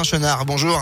Chenard, bonjour.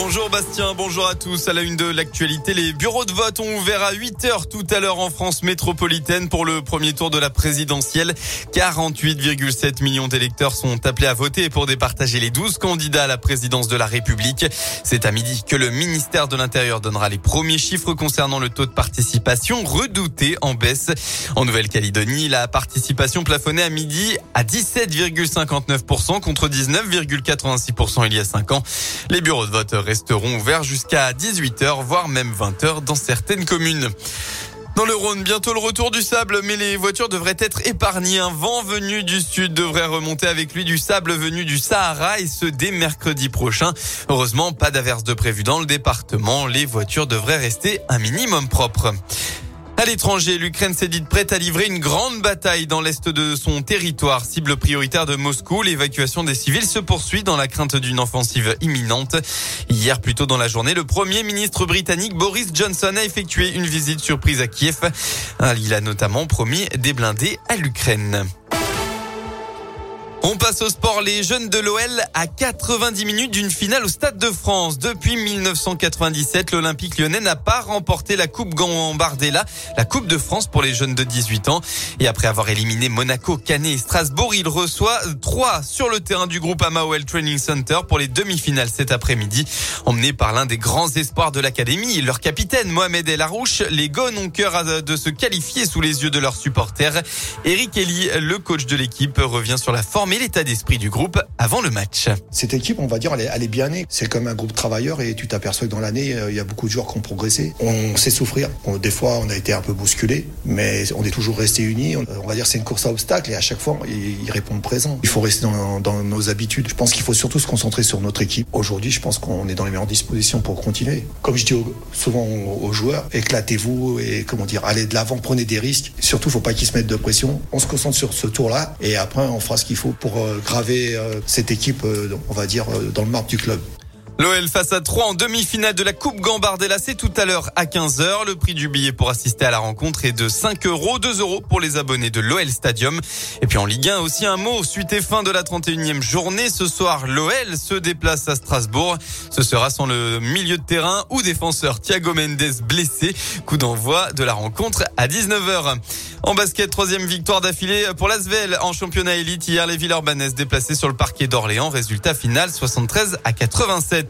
Bonjour Bastien, bonjour à tous. À la une de l'actualité, les bureaux de vote ont ouvert à 8 heures tout à l'heure en France métropolitaine pour le premier tour de la présidentielle. 48,7 millions d'électeurs sont appelés à voter pour départager les 12 candidats à la présidence de la République. C'est à midi que le ministère de l'Intérieur donnera les premiers chiffres concernant le taux de participation redouté en baisse. En Nouvelle-Calédonie, la participation plafonnait à midi à 17,59% contre 19,86% il y a 5 ans. Les bureaux de vote resteront ouverts jusqu'à 18h, voire même 20h dans certaines communes. Dans le Rhône, bientôt le retour du sable, mais les voitures devraient être épargnées. Un vent venu du sud devrait remonter avec lui du sable venu du Sahara et ce dès mercredi prochain. Heureusement, pas d'averse de prévu dans le département. Les voitures devraient rester un minimum propre. À l'étranger, l'Ukraine s'est dite prête à livrer une grande bataille dans l'est de son territoire, cible prioritaire de Moscou. L'évacuation des civils se poursuit dans la crainte d'une offensive imminente. Hier, plus tôt dans la journée, le premier ministre britannique Boris Johnson a effectué une visite surprise à Kiev. Il a notamment promis des blindés à l'Ukraine. On passe au sport. Les jeunes de l'OL à 90 minutes d'une finale au Stade de France. Depuis 1997, l'Olympique lyonnais n'a pas remporté la Coupe Gambardella, la Coupe de France pour les jeunes de 18 ans. Et après avoir éliminé Monaco, Canet et Strasbourg, il reçoit 3 sur le terrain du groupe Amaoel Training Center pour les demi-finales cet après-midi. Emmené par l'un des grands espoirs de l'académie, leur capitaine Mohamed El Arouche, les Gones ont cœur de se qualifier sous les yeux de leurs supporters. Eric Elie, le coach de l'équipe, revient sur la forme l'état d'esprit du groupe avant le match. Cette équipe, on va dire, elle est, elle est bien née. C'est comme un groupe travailleur et tu t'aperçois que dans l'année, euh, il y a beaucoup de joueurs qui ont progressé. On sait souffrir. Des fois, on a été un peu bousculé, mais on est toujours resté unis. On, va dire c'est une course à obstacles et à chaque fois, ils, répondent présent. Il faut rester dans, nos habitudes. Je pense qu'il faut surtout se concentrer sur notre équipe. Aujourd'hui, je pense qu'on est dans les meilleures dispositions pour continuer. Comme je dis souvent aux, aux joueurs, éclatez-vous et comment dire, allez de l'avant, prenez des risques. Surtout, faut pas qu'ils se mettent de pression. On se concentre sur ce tour-là et après, on fera ce qu'il faut pour euh, graver euh, cette équipe, euh, on va dire, dans le marbre du club. L'OL face à 3 en demi-finale de la Coupe Gambardella, c'est tout à l'heure à 15h. Le prix du billet pour assister à la rencontre est de 5 euros, 2 euros pour les abonnés de l'OL Stadium. Et puis en Ligue 1 aussi un mot, suite et fin de la 31e journée. Ce soir, l'OL se déplace à Strasbourg. Ce sera sans le milieu de terrain ou défenseur Thiago Mendes blessé. Coup d'envoi de la rencontre à 19h. En basket, troisième victoire d'affilée pour l'Asvel en championnat élite. Hier, les Villeurbanaises déplacées sur le parquet d'Orléans. Résultat final 73 à 87.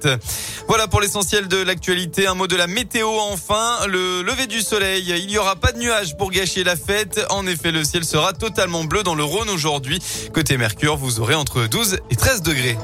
Voilà pour l'essentiel de l'actualité. Un mot de la météo enfin. Le lever du soleil. Il n'y aura pas de nuages pour gâcher la fête. En effet, le ciel sera totalement bleu dans le Rhône aujourd'hui. Côté Mercure, vous aurez entre 12 et 13 degrés.